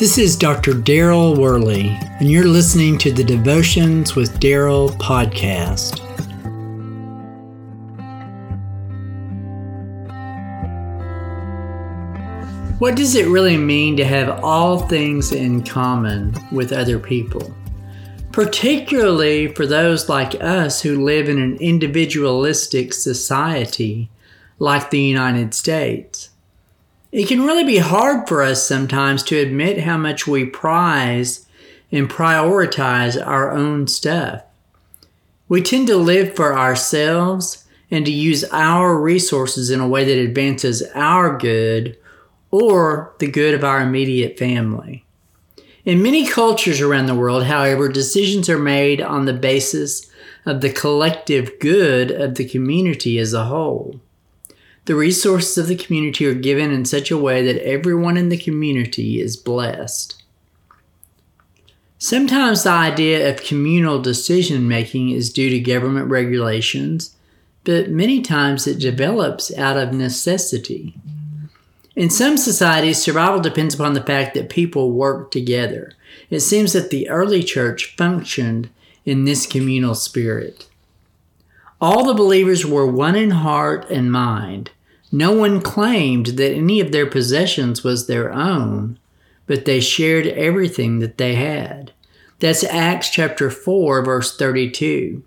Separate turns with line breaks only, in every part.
This is Dr. Daryl Worley, and you're listening to the Devotions with Daryl podcast. What does it really mean to have all things in common with other people? Particularly for those like us who live in an individualistic society like the United States. It can really be hard for us sometimes to admit how much we prize and prioritize our own stuff. We tend to live for ourselves and to use our resources in a way that advances our good or the good of our immediate family. In many cultures around the world, however, decisions are made on the basis of the collective good of the community as a whole. The resources of the community are given in such a way that everyone in the community is blessed. Sometimes the idea of communal decision making is due to government regulations, but many times it develops out of necessity. In some societies, survival depends upon the fact that people work together. It seems that the early church functioned in this communal spirit. All the believers were one in heart and mind. No one claimed that any of their possessions was their own, but they shared everything that they had. That's Acts chapter 4, verse 32.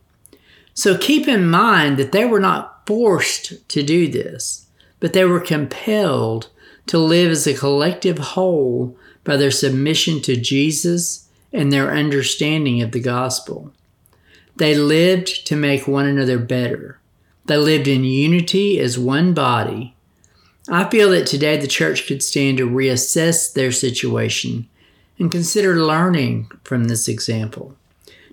So keep in mind that they were not forced to do this, but they were compelled to live as a collective whole by their submission to Jesus and their understanding of the gospel. They lived to make one another better. They lived in unity as one body. I feel that today the church could stand to reassess their situation and consider learning from this example.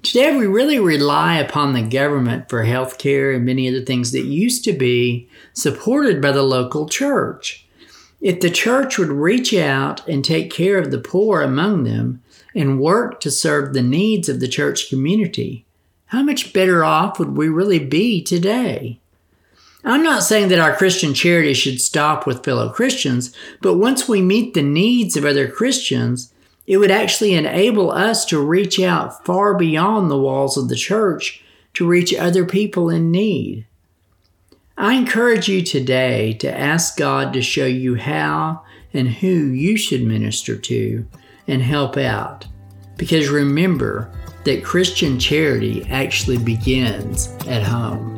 Today, we really rely upon the government for health care and many other things that used to be supported by the local church. If the church would reach out and take care of the poor among them and work to serve the needs of the church community, how much better off would we really be today? I'm not saying that our Christian charity should stop with fellow Christians, but once we meet the needs of other Christians, it would actually enable us to reach out far beyond the walls of the church to reach other people in need. I encourage you today to ask God to show you how and who you should minister to and help out. Because remember that Christian charity actually begins at home.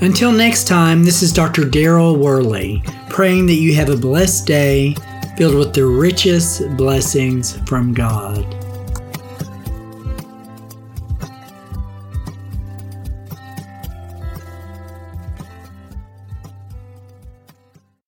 Until next time, this is Dr. Daryl Worley, praying that you have a blessed day filled with the richest blessings from God.